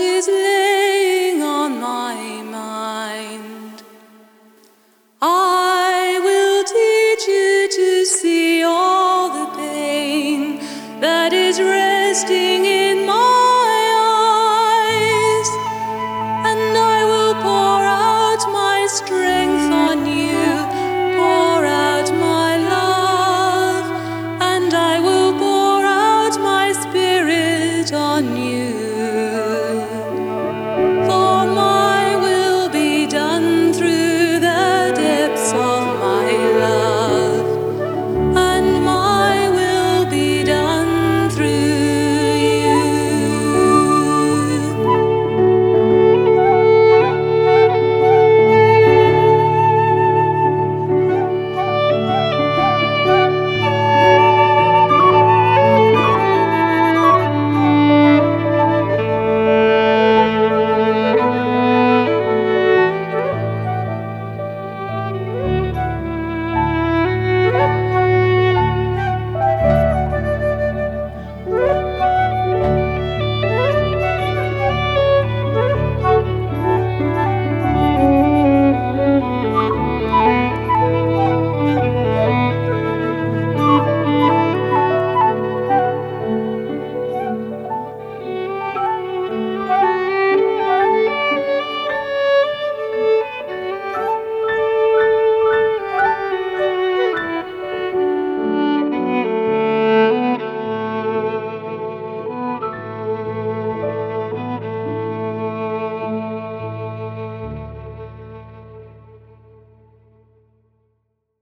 Is laying on my mind. I will teach you to see all the pain that is resting in.